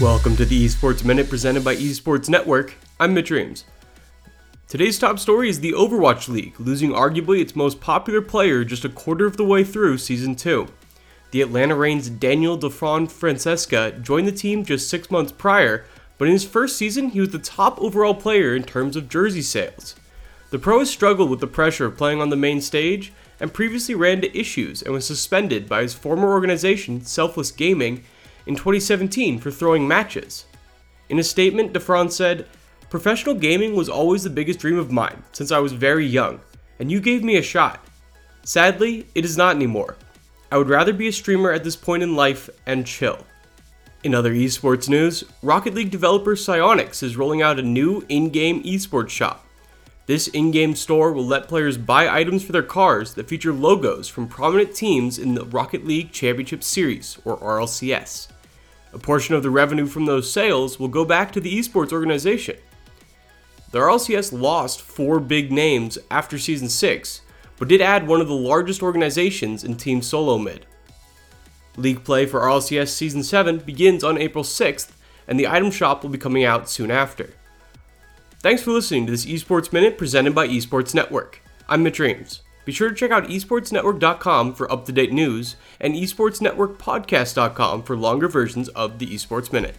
Welcome to the Esports Minute presented by Esports Network. I'm Mitch Reams. Today's top story is the Overwatch League, losing arguably its most popular player just a quarter of the way through Season 2. The Atlanta Reigns' Daniel Dafran Francesca joined the team just six months prior, but in his first season, he was the top overall player in terms of jersey sales. The pro has struggled with the pressure of playing on the main stage and previously ran into issues and was suspended by his former organization, Selfless Gaming, in 2017 for throwing matches. In a statement, Dafran said, Professional gaming was always the biggest dream of mine since I was very young, and you gave me a shot. Sadly, it is not anymore. I would rather be a streamer at this point in life and chill. In other esports news, Rocket League developer Psyonix is rolling out a new in game esports shop. This in game store will let players buy items for their cars that feature logos from prominent teams in the Rocket League Championship Series, or RLCS. A portion of the revenue from those sales will go back to the esports organization. The RLCS lost four big names after Season 6, but did add one of the largest organizations in Team Solo Mid. League play for RLCS Season 7 begins on April 6th, and the item shop will be coming out soon after. Thanks for listening to this Esports Minute presented by Esports Network. I'm Mitch Reams. Be sure to check out esportsnetwork.com for up to date news and esportsnetworkpodcast.com for longer versions of the Esports Minute.